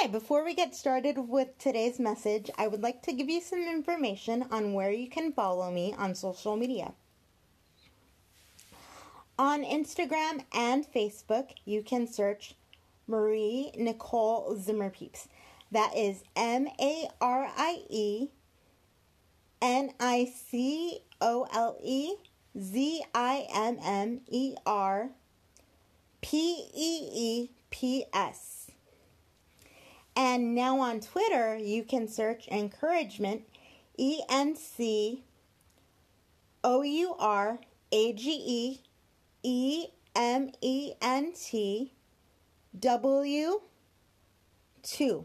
Hi, before we get started with today's message, I would like to give you some information on where you can follow me on social media. On Instagram and Facebook, you can search Marie Nicole Zimmerpeeps. That is M A R I E N I C O L E Z I M M E R P E E P S. And now on Twitter, you can search encouragement E N C O U R A G E E M E N T W 2.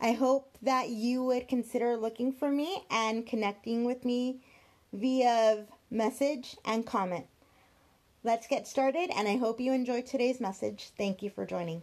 I hope that you would consider looking for me and connecting with me via message and comment. Let's get started, and I hope you enjoyed today's message. Thank you for joining.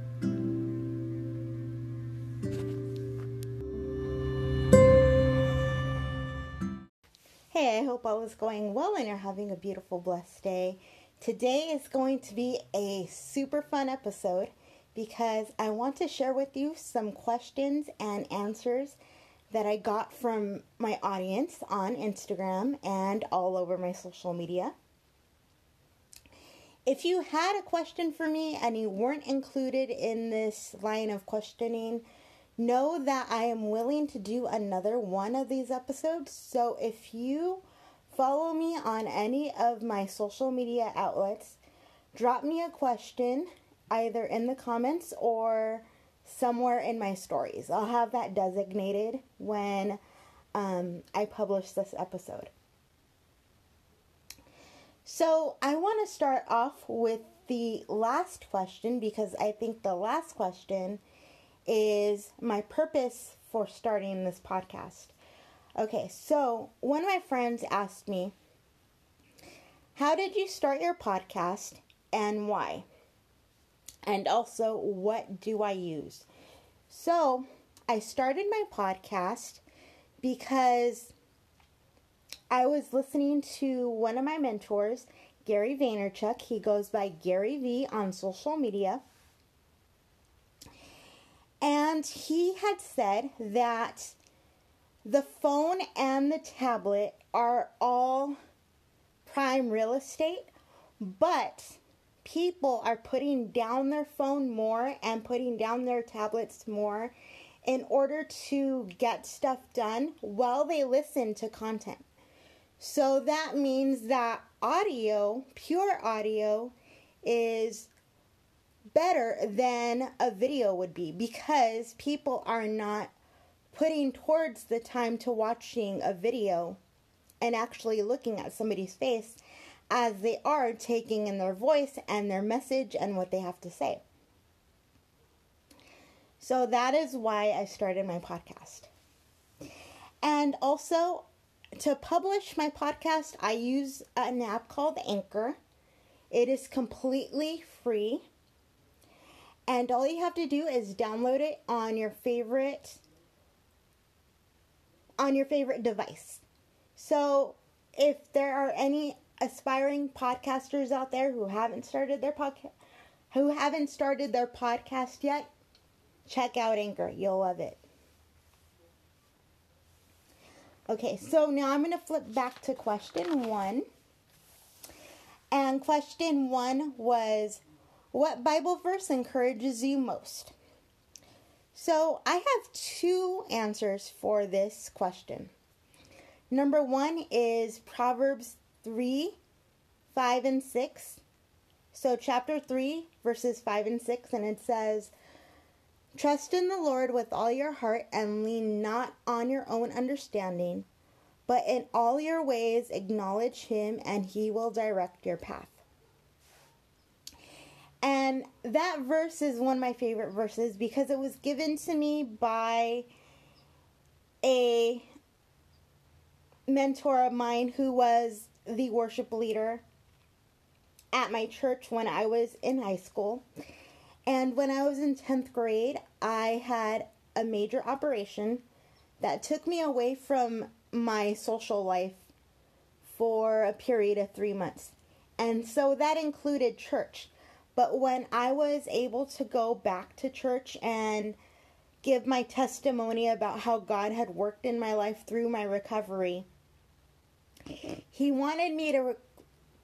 I hope all is going well and you're having a beautiful, blessed day. Today is going to be a super fun episode because I want to share with you some questions and answers that I got from my audience on Instagram and all over my social media. If you had a question for me and you weren't included in this line of questioning, know that I am willing to do another one of these episodes. So if you follow me on any of my social media outlets, drop me a question either in the comments or somewhere in my stories. I'll have that designated when um, I publish this episode. So, I want to start off with the last question because I think the last question is my purpose for starting this podcast. Okay, so one of my friends asked me, How did you start your podcast and why? And also, what do I use? So, I started my podcast because I was listening to one of my mentors, Gary Vaynerchuk. He goes by Gary V on social media. And he had said that the phone and the tablet are all prime real estate, but people are putting down their phone more and putting down their tablets more in order to get stuff done while they listen to content. So that means that audio, pure audio, is better than a video would be because people are not putting towards the time to watching a video and actually looking at somebody's face as they are taking in their voice and their message and what they have to say. So that is why I started my podcast. And also, to publish my podcast, I use an app called Anchor. It is completely free. And all you have to do is download it on your favorite on your favorite device. So, if there are any aspiring podcasters out there who haven't started their podcast who haven't started their podcast yet, check out Anchor. You'll love it. Okay, so now I'm going to flip back to question 1. And question 1 was what Bible verse encourages you most? So, I have two answers for this question. Number 1 is Proverbs 3 5 and 6. So, chapter 3, verses 5 and 6, and it says, Trust in the Lord with all your heart and lean not on your own understanding, But in all your ways, acknowledge him, and he will direct your path. And that verse is one of my favorite verses because it was given to me by a mentor of mine who was the worship leader at my church when I was in high school. And when I was in 10th grade, I had a major operation that took me away from my social life for a period of three months. And so that included church. But when I was able to go back to church and give my testimony about how God had worked in my life through my recovery, he wanted me to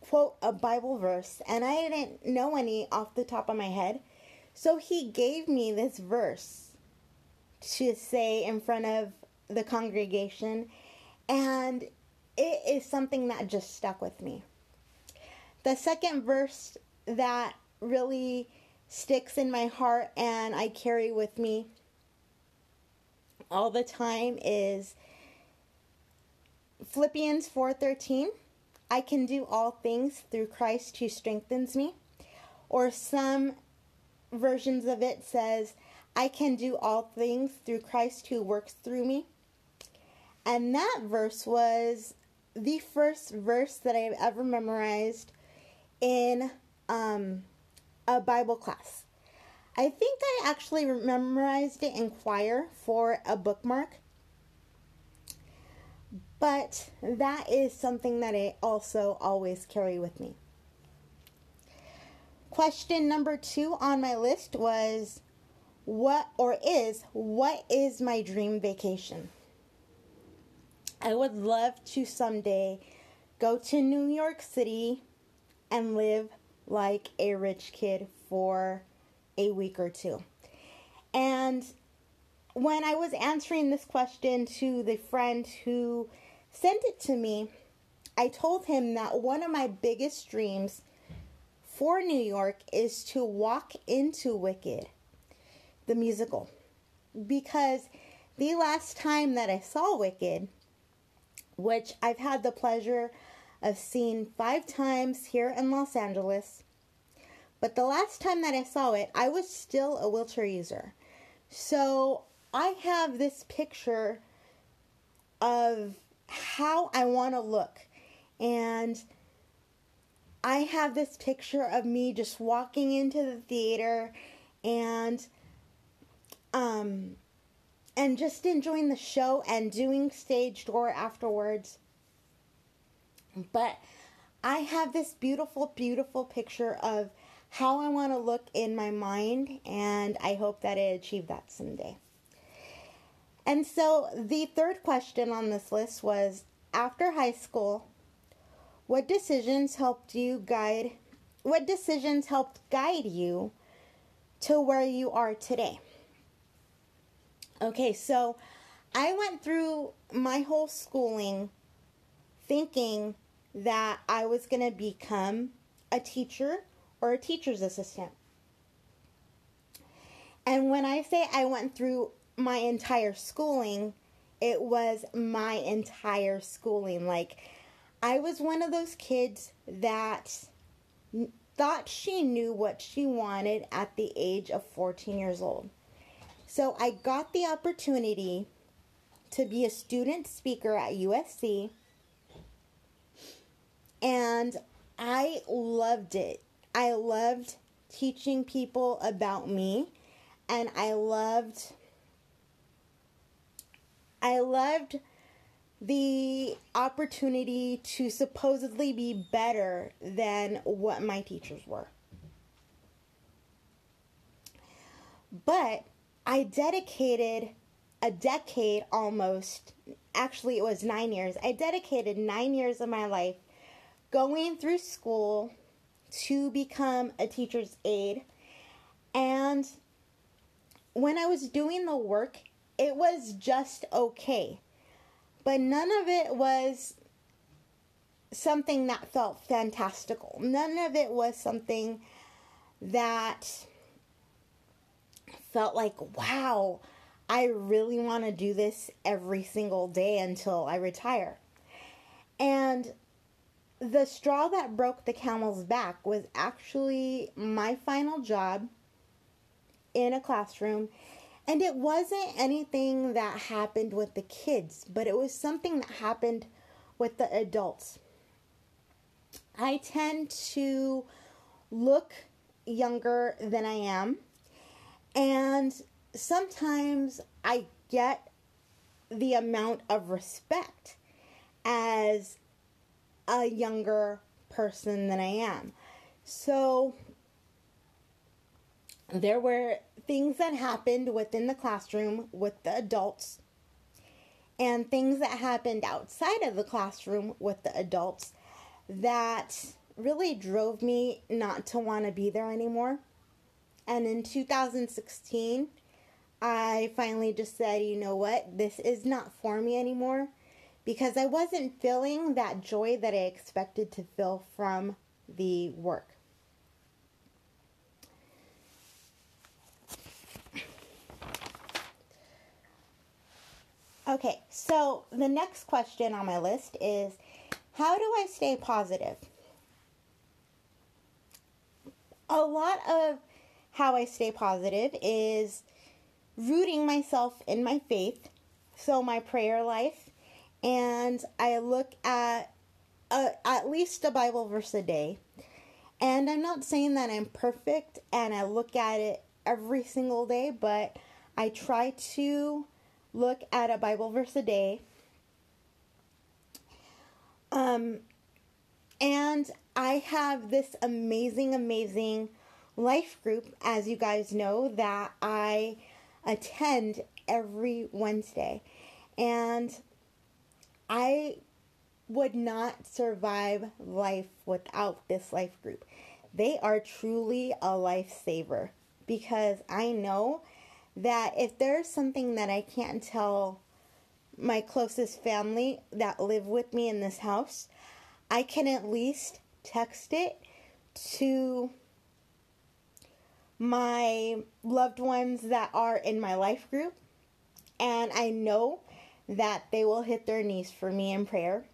quote a Bible verse, and I didn't know any off the top of my head. So he gave me this verse to say in front of the congregation, and it is something that just stuck with me. The second verse that really sticks in my heart and I carry with me all the time is Philippians 4:13. I can do all things through Christ who strengthens me. Or some versions of it says, I can do all things through Christ who works through me. And that verse was the first verse that I've ever memorized in um, a Bible class. I think I actually memorized it in choir for a bookmark. But that is something that I also always carry with me. Question number two on my list was what or is what is my dream vacation? I would love to someday go to New York City and live like a rich kid for a week or two. And when I was answering this question to the friend who sent it to me, I told him that one of my biggest dreams for New York is to walk into Wicked, the musical. Because the last time that I saw Wicked, which I've had the pleasure of seen five times here in Los Angeles, but the last time that I saw it, I was still a wheelchair user. So I have this picture of how I want to look. And I have this picture of me just walking into the theater and um and just enjoying the show and doing stage door afterwards. But I have this beautiful beautiful picture of how I want to look in my mind and I hope that I achieve that someday. And so the third question on this list was after high school, what decisions helped you guide what decisions helped guide you to where you are today? Okay, so I went through my whole schooling thinking that I was going to become a teacher or a teacher's assistant. And when I say I went through my entire schooling, it was my entire schooling. Like, I was one of those kids that thought she knew what she wanted at the age of 14 years old. So I got the opportunity to be a student speaker at USC, and I loved it. I loved teaching people about me, and I loved I loved the opportunity to supposedly be better than what my teachers were. But I dedicated a decade almost, actually, it was nine years. I dedicated nine years of my life going through school to become a teacher's aide. And when I was doing the work it was just okay. But none of it was something that felt fantastical. None of it was something that felt like, wow, I really want to do this every single day until I retire. And the straw that broke the camel's back was actually my final job in a classroom. And it wasn't anything that happened with the kids, but it was something that happened with the adults. I tend to look younger than I am, and sometimes I get the amount of respect as a younger person than I am. So there were things that happened within the classroom with the adults and things that happened outside of the classroom with the adults that really drove me not to want to be there anymore. And in 2016, I finally just said, you know what, this is not for me anymore because I wasn't feeling that joy that I expected to feel from the work. Okay, so the next question on my list is how do I stay positive? A lot of how I stay positive is rooting myself in my faith, so my prayer life, and I look at a, at least a Bible verse a day. And I'm not saying that I'm perfect and I look at it every single day, but I try to look at a Bible verse a day. Um, and I have this amazing, amazing life group, as you guys know, that I attend every Wednesday. And I would not survive life without this life group. They are truly a lifesaver because I know that if there's something that I can't tell my closest family that live with me in this house, I can at least text it to my loved ones that are in my life group, and I know that they will hit their knees for me in prayer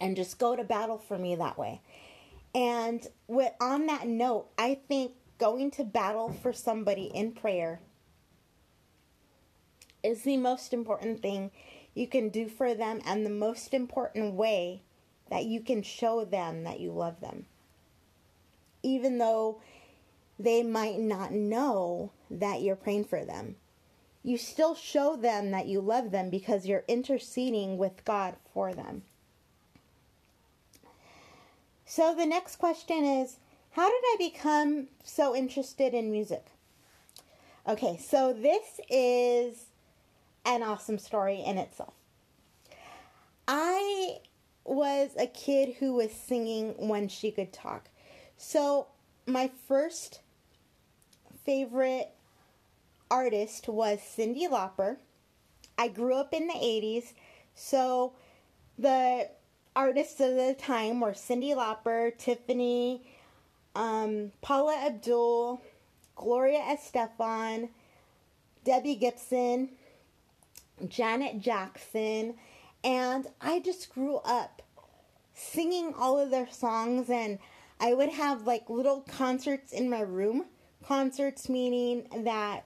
and just go to battle for me that way. And with on that note, I think going to battle for somebody in prayer is the most important thing you can do for them and the most important way that you can show them that you love them. Even though they might not know that you're praying for them, you still show them that you love them because you're interceding with God for them. So the next question is How did I become so interested in music? Okay, so this is an awesome story in itself. I was a kid who was singing when she could talk. So, my first favorite artist was Cyndi Lauper. I grew up in the 80s, so the artists of the time were Cyndi Lauper, Tiffany, um, Paula Abdul, Gloria Estefan, Debbie Gibson, Janet Jackson, and I just grew up singing all of their songs and I would have like little concerts in my room. Concerts meaning that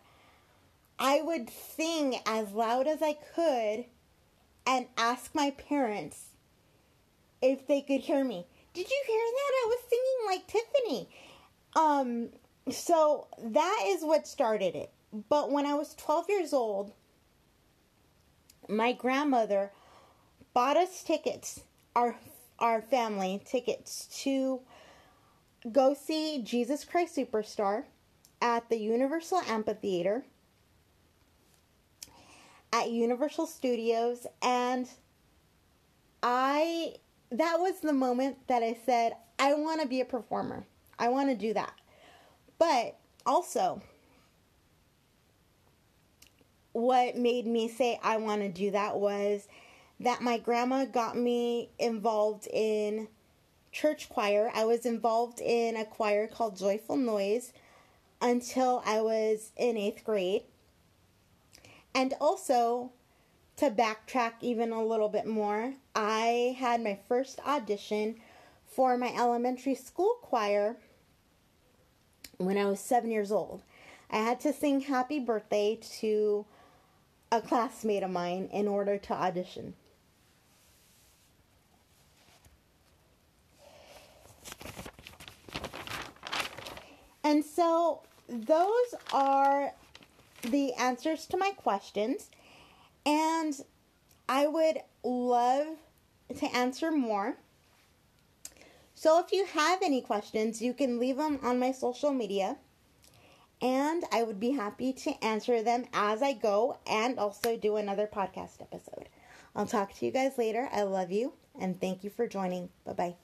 I would sing as loud as I could and ask my parents if they could hear me. Did you hear that? I was singing like Tiffany. Um so that is what started it. But when I was 12 years old, my grandmother bought us tickets, our our family tickets to go see Jesus Christ Superstar at the Universal Amphitheater at Universal Studios and I that was the moment that I said I want to be a performer. I want to do that. But also what made me say I want to do that was that my grandma got me involved in church choir. I was involved in a choir called Joyful Noise until I was in eighth grade. And also, to backtrack even a little bit more, I had my first audition for my elementary school choir when I was seven years old. I had to sing happy birthday to a classmate of mine in order to audition. And so those are the answers to my questions. And I would love to answer more. So if you have any questions, you can leave them on my social media. And I would be happy to answer them as I go and also do another podcast episode. I'll talk to you guys later. I love you and thank you for joining. Bye bye.